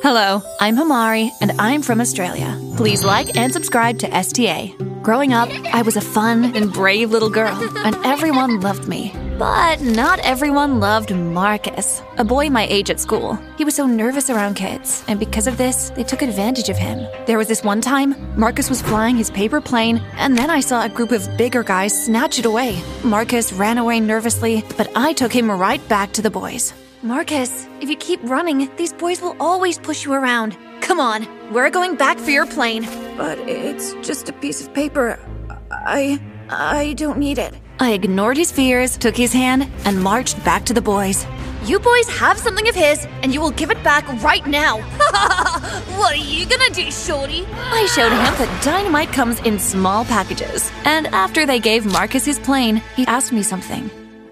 Hello, I'm Himari, and I'm from Australia. Please like and subscribe to STA. Growing up, I was a fun and brave little girl, and everyone loved me. But not everyone loved Marcus, a boy my age at school. He was so nervous around kids, and because of this, they took advantage of him. There was this one time, Marcus was flying his paper plane, and then I saw a group of bigger guys snatch it away. Marcus ran away nervously, but I took him right back to the boys. Marcus, if you keep running, these boys will always push you around. Come on, we're going back for your plane. But it's just a piece of paper. I. I don't need it. I ignored his fears, took his hand, and marched back to the boys. You boys have something of his, and you will give it back right now. what are you gonna do, Shorty? I showed him that dynamite comes in small packages. And after they gave Marcus his plane, he asked me something.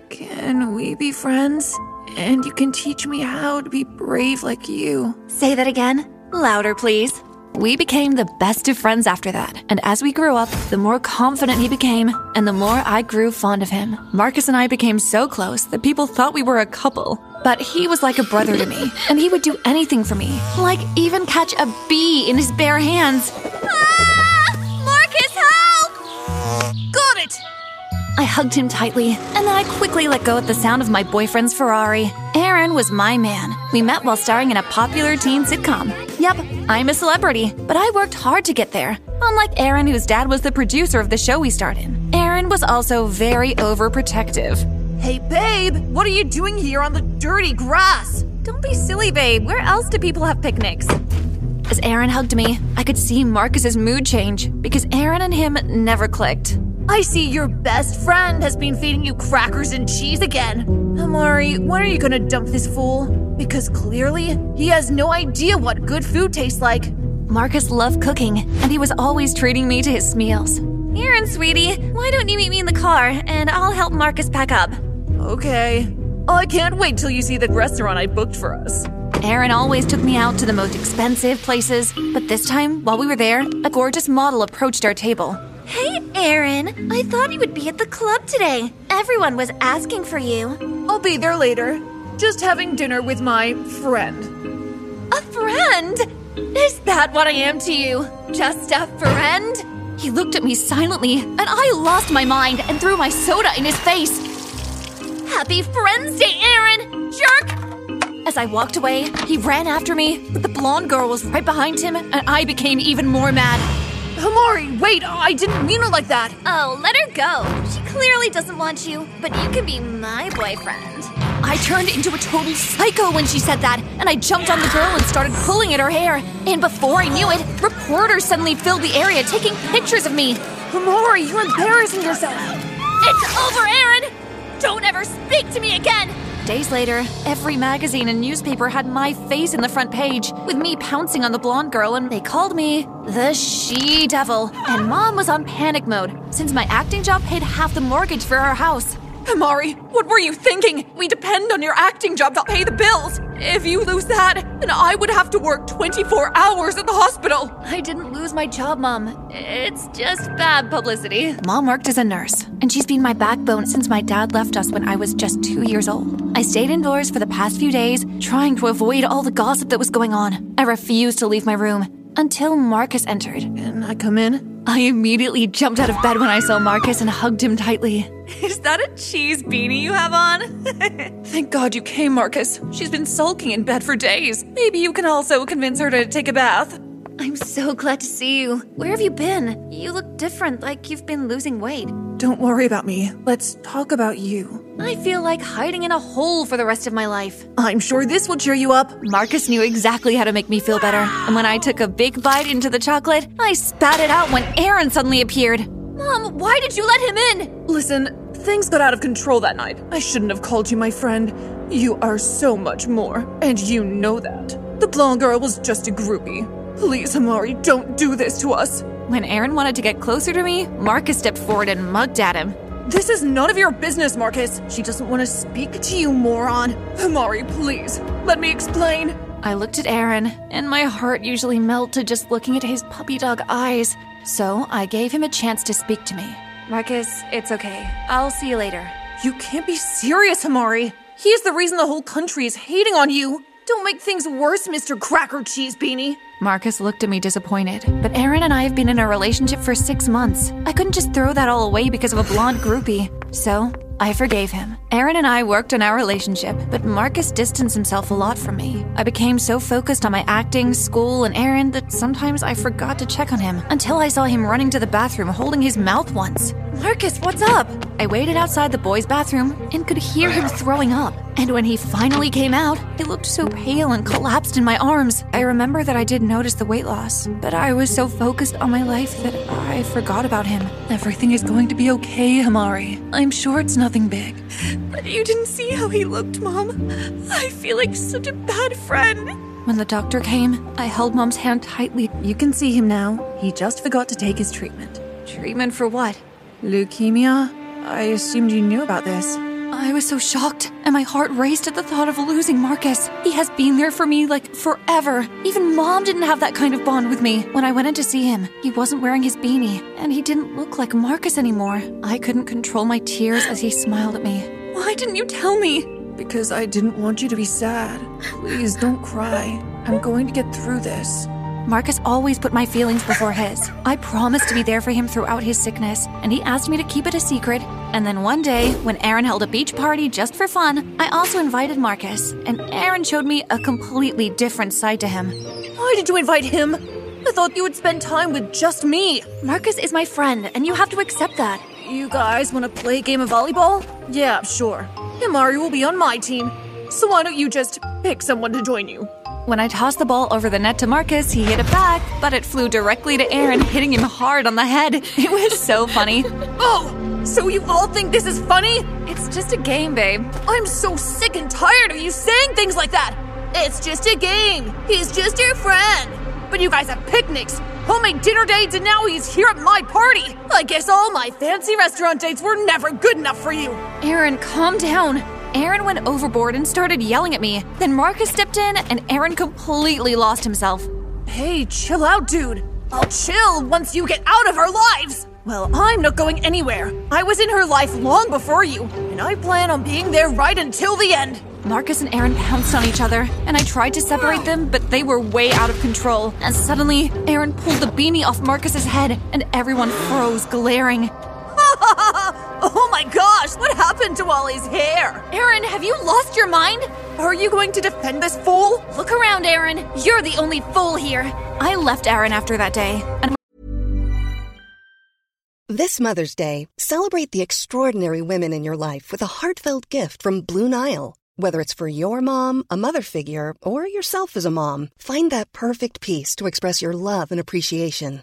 Can we be friends? And you can teach me how to be brave like you. Say that again. Louder, please. We became the best of friends after that, and as we grew up, the more confident he became, and the more I grew fond of him. Marcus and I became so close that people thought we were a couple. But he was like a brother to me, and he would do anything for me, like even catch a bee in his bare hands. Ah! Hugged him tightly, and then I quickly let go at the sound of my boyfriend's Ferrari. Aaron was my man. We met while starring in a popular teen sitcom. Yep, I'm a celebrity, but I worked hard to get there. Unlike Aaron, whose dad was the producer of the show we starred in, Aaron was also very overprotective. Hey, babe, what are you doing here on the dirty grass? Don't be silly, babe. Where else do people have picnics? As Aaron hugged me, I could see Marcus's mood change because Aaron and him never clicked. I see your best friend has been feeding you crackers and cheese again. Amari, when are you gonna dump this fool? Because clearly, he has no idea what good food tastes like. Marcus loved cooking, and he was always treating me to his meals. Aaron, sweetie, why don't you meet me in the car and I'll help Marcus pack up? Okay. I can't wait till you see the restaurant I booked for us. Aaron always took me out to the most expensive places, but this time, while we were there, a gorgeous model approached our table. Hey, Aaron, I thought you would be at the club today. Everyone was asking for you. I'll be there later. Just having dinner with my friend. A friend? Is that what I am to you? Just a friend? He looked at me silently, and I lost my mind and threw my soda in his face. Happy Friends Day, Aaron! Jerk! As I walked away, he ran after me, but the blonde girl was right behind him, and I became even more mad. Amari, wait, I didn't mean it like that. Oh, let her go. She clearly doesn't want you, but you can be my boyfriend. I turned into a total psycho when she said that, and I jumped on the girl and started pulling at her hair. And before I knew it, reporters suddenly filled the area taking pictures of me. Amari, you're embarrassing yourself. It's over, Aaron! Days later, every magazine and newspaper had my face in the front page, with me pouncing on the blonde girl, and they called me the she devil. And mom was on panic mode, since my acting job paid half the mortgage for our house. Amari, what were you thinking? We depend on your acting job to pay the bills. If you lose that, then I would have to work 24 hours at the hospital. I didn't lose my job, Mom. It's just bad publicity. Mom worked as a nurse, and she's been my backbone since my dad left us when I was just two years old. I stayed indoors for the past few days, trying to avoid all the gossip that was going on. I refused to leave my room until Marcus entered. Can I come in? I immediately jumped out of bed when I saw Marcus and hugged him tightly. Is that a cheese beanie you have on? Thank God you came, Marcus. She's been sulking in bed for days. Maybe you can also convince her to take a bath. I'm so glad to see you. Where have you been? You look different, like you've been losing weight. Don't worry about me. Let's talk about you. I feel like hiding in a hole for the rest of my life. I'm sure this will cheer you up. Marcus knew exactly how to make me feel better. And when I took a big bite into the chocolate, I spat it out when Aaron suddenly appeared. Mom, why did you let him in? Listen, things got out of control that night. I shouldn't have called you my friend. You are so much more, and you know that. The blonde girl was just a groupie. Please, Amari, don't do this to us. When Aaron wanted to get closer to me, Marcus stepped forward and mugged at him. This is none of your business, Marcus. She doesn't want to speak to you, moron. Amari, please, let me explain. I looked at Aaron, and my heart usually melted just looking at his puppy dog eyes. So I gave him a chance to speak to me. Marcus, it's okay. I'll see you later. You can't be serious, Amari. He is the reason the whole country is hating on you. Don't make things worse, Mr. Cracker Cheese Beanie. Marcus looked at me disappointed, but Aaron and I have been in a relationship for six months. I couldn't just throw that all away because of a blonde groupie. So, I forgave him. Aaron and I worked on our relationship, but Marcus distanced himself a lot from me. I became so focused on my acting, school, and Aaron that sometimes I forgot to check on him until I saw him running to the bathroom holding his mouth once. Marcus, what's up? I waited outside the boys' bathroom and could hear him throwing up. And when he finally came out, he looked so pale and collapsed in my arms. I remember that I did notice the weight loss, but I was so focused on my life that I forgot about him. Everything is going to be okay, Himari. I'm sure it's nothing big. But you didn't see how he looked, Mom. I feel like such a bad friend. When the doctor came, I held Mom's hand tightly. You can see him now. He just forgot to take his treatment. Treatment for what? Leukemia? I assumed you knew about this. I was so shocked, and my heart raced at the thought of losing Marcus. He has been there for me like forever. Even mom didn't have that kind of bond with me. When I went in to see him, he wasn't wearing his beanie, and he didn't look like Marcus anymore. I couldn't control my tears as he smiled at me. Why didn't you tell me? Because I didn't want you to be sad. Please don't cry. I'm going to get through this. Marcus always put my feelings before his. I promised to be there for him throughout his sickness, and he asked me to keep it a secret. And then one day, when Aaron held a beach party just for fun, I also invited Marcus, and Aaron showed me a completely different side to him. Why did you invite him? I thought you would spend time with just me. Marcus is my friend, and you have to accept that. You guys want to play a game of volleyball? Yeah, sure. Amari will be on my team. So why don't you just pick someone to join you? When I tossed the ball over the net to Marcus, he hit it back, but it flew directly to Aaron, hitting him hard on the head. It was so funny. Oh, so you all think this is funny? It's just a game, babe. I'm so sick and tired of you saying things like that. It's just a game. He's just your friend. But you guys have picnics, homemade dinner dates, and now he's here at my party. I guess all my fancy restaurant dates were never good enough for you. Aaron, calm down. Aaron went overboard and started yelling at me. Then Marcus stepped in, and Aaron completely lost himself. Hey, chill out, dude. I'll chill once you get out of our lives. Well, I'm not going anywhere. I was in her life long before you, and I plan on being there right until the end. Marcus and Aaron pounced on each other, and I tried to separate them, but they were way out of control. And suddenly, Aaron pulled the beanie off Marcus's head, and everyone froze, glaring. Oh my gosh, what happened to all his hair? Aaron, have you lost your mind? Are you going to defend this fool? Look around, Aaron. You're the only fool here. I left Aaron after that day, and This Mother's Day, celebrate the extraordinary women in your life with a heartfelt gift from Blue Nile. Whether it's for your mom, a mother figure, or yourself as a mom, find that perfect piece to express your love and appreciation.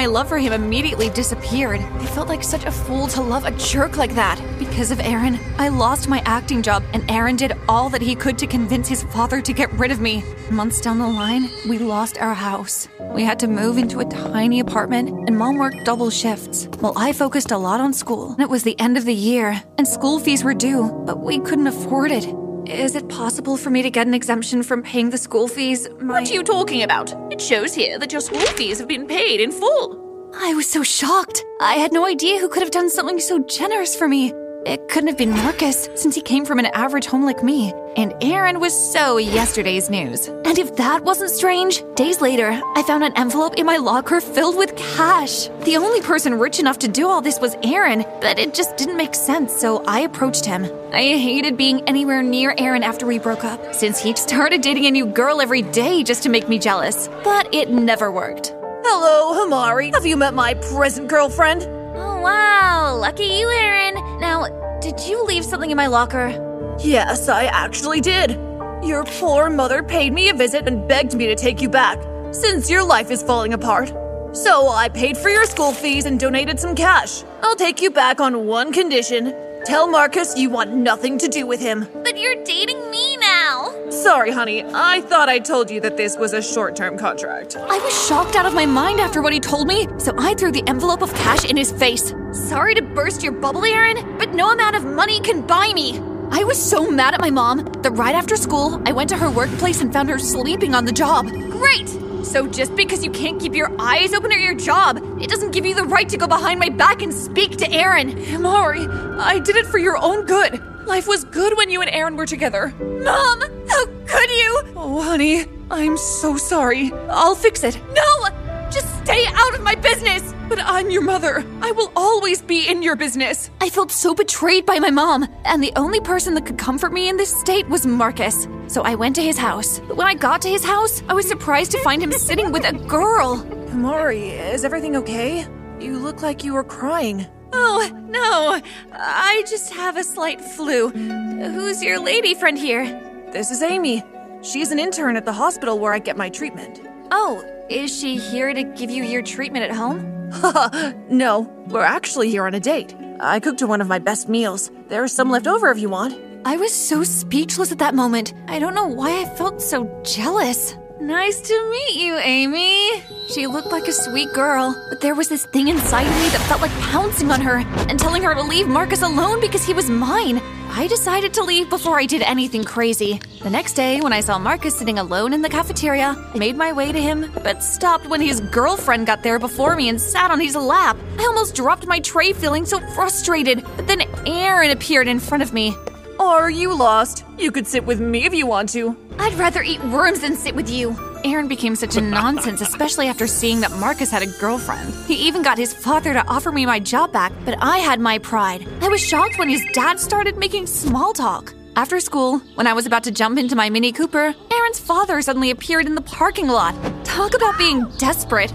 My love for him immediately disappeared. I felt like such a fool to love a jerk like that. Because of Aaron, I lost my acting job, and Aaron did all that he could to convince his father to get rid of me. Months down the line, we lost our house. We had to move into a tiny apartment, and mom worked double shifts, while I focused a lot on school. It was the end of the year, and school fees were due, but we couldn't afford it. Is it possible for me to get an exemption from paying the school fees? My- What are you talking about? It shows here that your school fees have been paid in full. I was so shocked. I had no idea who could have done something so generous for me. It couldn't have been Marcus, since he came from an average home like me. And Aaron was so yesterday's news. And if that wasn't strange, days later, I found an envelope in my locker filled with cash. The only person rich enough to do all this was Aaron, but it just didn't make sense, so I approached him. I hated being anywhere near Aaron after we broke up, since he started dating a new girl every day just to make me jealous. But it never worked. Hello, Himari. Have you met my present girlfriend? Oh, wow. Lucky you, Aaron. Now, did you leave something in my locker? Yes, I actually did. Your poor mother paid me a visit and begged me to take you back, since your life is falling apart. So I paid for your school fees and donated some cash. I'll take you back on one condition. Tell Marcus you want nothing to do with him. But you're dating me. Sorry, honey. I thought I told you that this was a short term contract. I was shocked out of my mind after what he told me, so I threw the envelope of cash in his face. Sorry to burst your bubble, Aaron, but no amount of money can buy me. I was so mad at my mom that right after school, I went to her workplace and found her sleeping on the job. Great! So just because you can't keep your eyes open at your job, it doesn't give you the right to go behind my back and speak to Aaron. Himari, I did it for your own good. Life was good when you and Aaron were together. Mom, how could you? Oh, honey, I'm so sorry. I'll fix it. No! Just stay out of my business! But I'm your mother. I will always be in your business. I felt so betrayed by my mom, and the only person that could comfort me in this state was Marcus. So I went to his house. But when I got to his house, I was surprised to find him sitting with a girl. Himari, is everything okay? You look like you were crying. Oh, no. I just have a slight flu. Who's your lady friend here? This is Amy. She's an intern at the hospital where I get my treatment. Oh, is she here to give you your treatment at home? No, we're actually here on a date. I cooked her one of my best meals. There's some left over if you want. I was so speechless at that moment. I don't know why I felt so jealous. Nice to meet you, Amy. She looked like a sweet girl, but there was this thing inside me that felt like pouncing on her and telling her to leave Marcus alone because he was mine. I decided to leave before I did anything crazy. The next day, when I saw Marcus sitting alone in the cafeteria, I made my way to him, but stopped when his girlfriend got there before me and sat on his lap. I almost dropped my tray feeling so frustrated, but then Aaron appeared in front of me. Are you lost? You could sit with me if you want to. I'd rather eat worms than sit with you. Aaron became such a nonsense, especially after seeing that Marcus had a girlfriend. He even got his father to offer me my job back, but I had my pride. I was shocked when his dad started making small talk. After school, when I was about to jump into my Mini Cooper, Aaron's father suddenly appeared in the parking lot. Talk about being desperate.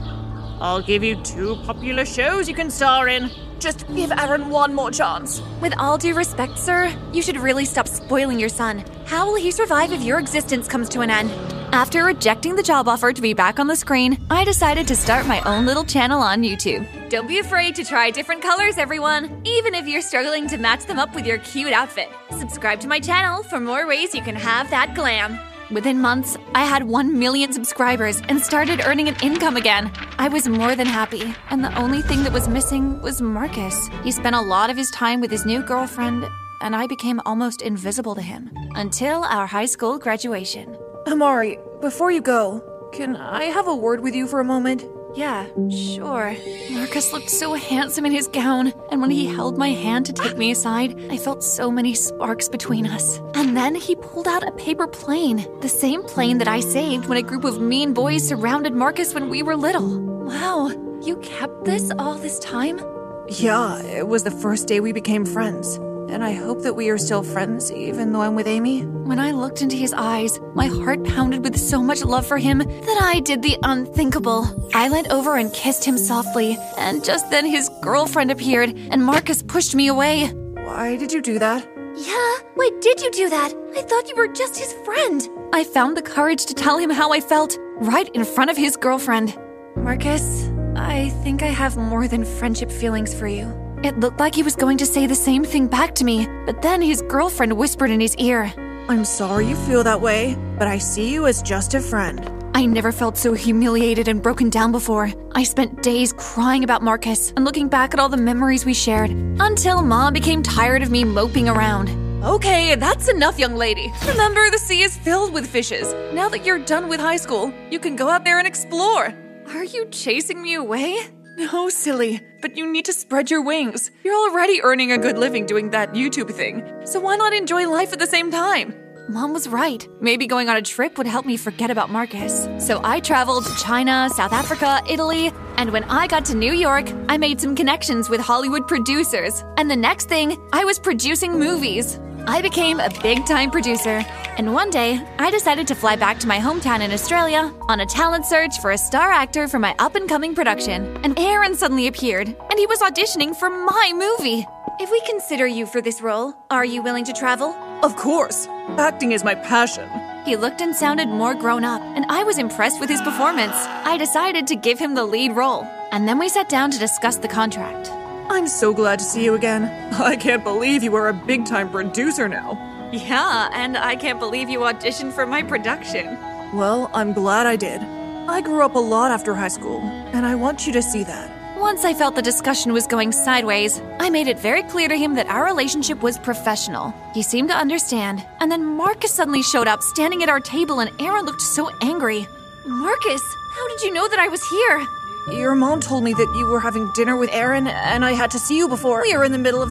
I'll give you two popular shows you can star in. Just give Aaron one more chance. With all due respect, sir, you should really stop spoiling your son. How will he survive if your existence comes to an end? After rejecting the job offer to be back on the screen, I decided to start my own little channel on YouTube. Don't be afraid to try different colors, everyone, even if you're struggling to match them up with your cute outfit. Subscribe to my channel for more ways you can have that glam. Within months, I had 1 million subscribers and started earning an income again. I was more than happy, and the only thing that was missing was Marcus. He spent a lot of his time with his new girlfriend, and I became almost invisible to him until our high school graduation. Amari, before you go, can I have a word with you for a moment? Yeah, sure. Marcus looked so handsome in his gown, and when he held my hand to take me aside, I felt so many sparks between us. And then he pulled out a paper plane, the same plane that I saved when a group of mean boys surrounded Marcus when we were little. Wow, you kept this all this time? Yeah, it was the first day we became friends. And I hope that we are still friends, even though I'm with Amy. When I looked into his eyes, my heart pounded with so much love for him that I did the unthinkable. I leant over and kissed him softly, and just then his girlfriend appeared, and Marcus pushed me away. Why did you do that? Yeah, why did you do that? I thought you were just his friend. I found the courage to tell him how I felt, right in front of his girlfriend. Marcus, I think I have more than friendship feelings for you. It looked like he was going to say the same thing back to me, but then his girlfriend whispered in his ear. I'm sorry you feel that way, but I see you as just a friend. I never felt so humiliated and broken down before. I spent days crying about Marcus and looking back at all the memories we shared until Mom became tired of me moping around. Okay, that's enough, young lady. Remember, the sea is filled with fishes. Now that you're done with high school, you can go out there and explore. Are you chasing me away? No, silly, but you need to spread your wings. You're already earning a good living doing that YouTube thing, so why not enjoy life at the same time? Mom was right. Maybe going on a trip would help me forget about Marcus. So I traveled to China, South Africa, Italy, and when I got to New York, I made some connections with Hollywood producers. And the next thing, I was producing movies. I became a big time producer, and one day I decided to fly back to my hometown in Australia on a talent search for a star actor for my up and coming production. And Aaron suddenly appeared, and he was auditioning for my movie. If we consider you for this role, are you willing to travel? Of course. Acting is my passion. He looked and sounded more grown up, and I was impressed with his performance. I decided to give him the lead role, and then we sat down to discuss the contract. I'm so glad to see you again. I can't believe you are a big time producer now. Yeah, and I can't believe you auditioned for my production. Well, I'm glad I did. I grew up a lot after high school, and I want you to see that. Once I felt the discussion was going sideways, I made it very clear to him that our relationship was professional. He seemed to understand, and then Marcus suddenly showed up standing at our table, and Aaron looked so angry. Marcus, how did you know that I was here? Your mom told me that you were having dinner with Aaron, and I had to see you before. We were in the middle of.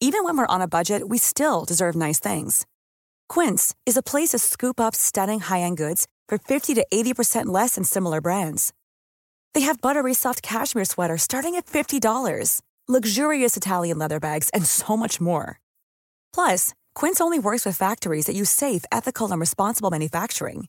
Even when we're on a budget, we still deserve nice things. Quince is a place to scoop up stunning high end goods for 50 to 80% less than similar brands. They have buttery soft cashmere sweaters starting at $50, luxurious Italian leather bags, and so much more. Plus, Quince only works with factories that use safe, ethical, and responsible manufacturing.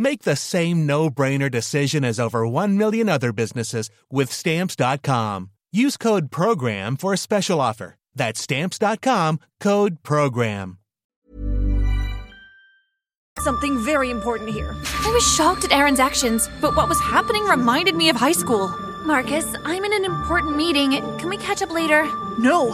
Make the same no-brainer decision as over 1 million other businesses with stamps.com. Use code program for a special offer. That's stamps.com, code program. Something very important here. I was shocked at Aaron's actions, but what was happening reminded me of high school. Marcus, I'm in an important meeting. Can we catch up later? No,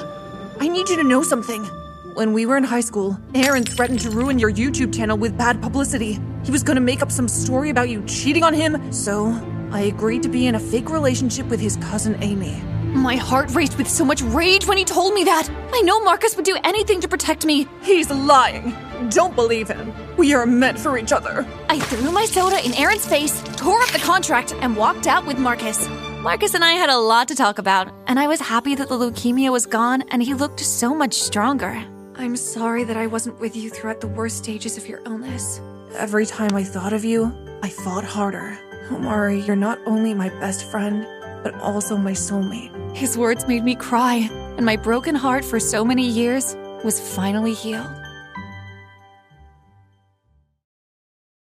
I need you to know something. When we were in high school, Aaron threatened to ruin your YouTube channel with bad publicity. He was gonna make up some story about you cheating on him, so I agreed to be in a fake relationship with his cousin Amy. My heart raced with so much rage when he told me that. I know Marcus would do anything to protect me. He's lying. Don't believe him. We are meant for each other. I threw my soda in Aaron's face, tore up the contract, and walked out with Marcus. Marcus and I had a lot to talk about, and I was happy that the leukemia was gone and he looked so much stronger. I'm sorry that I wasn't with you throughout the worst stages of your illness. Every time I thought of you, I fought harder. Omari, you're not only my best friend, but also my soulmate. His words made me cry, and my broken heart for so many years was finally healed.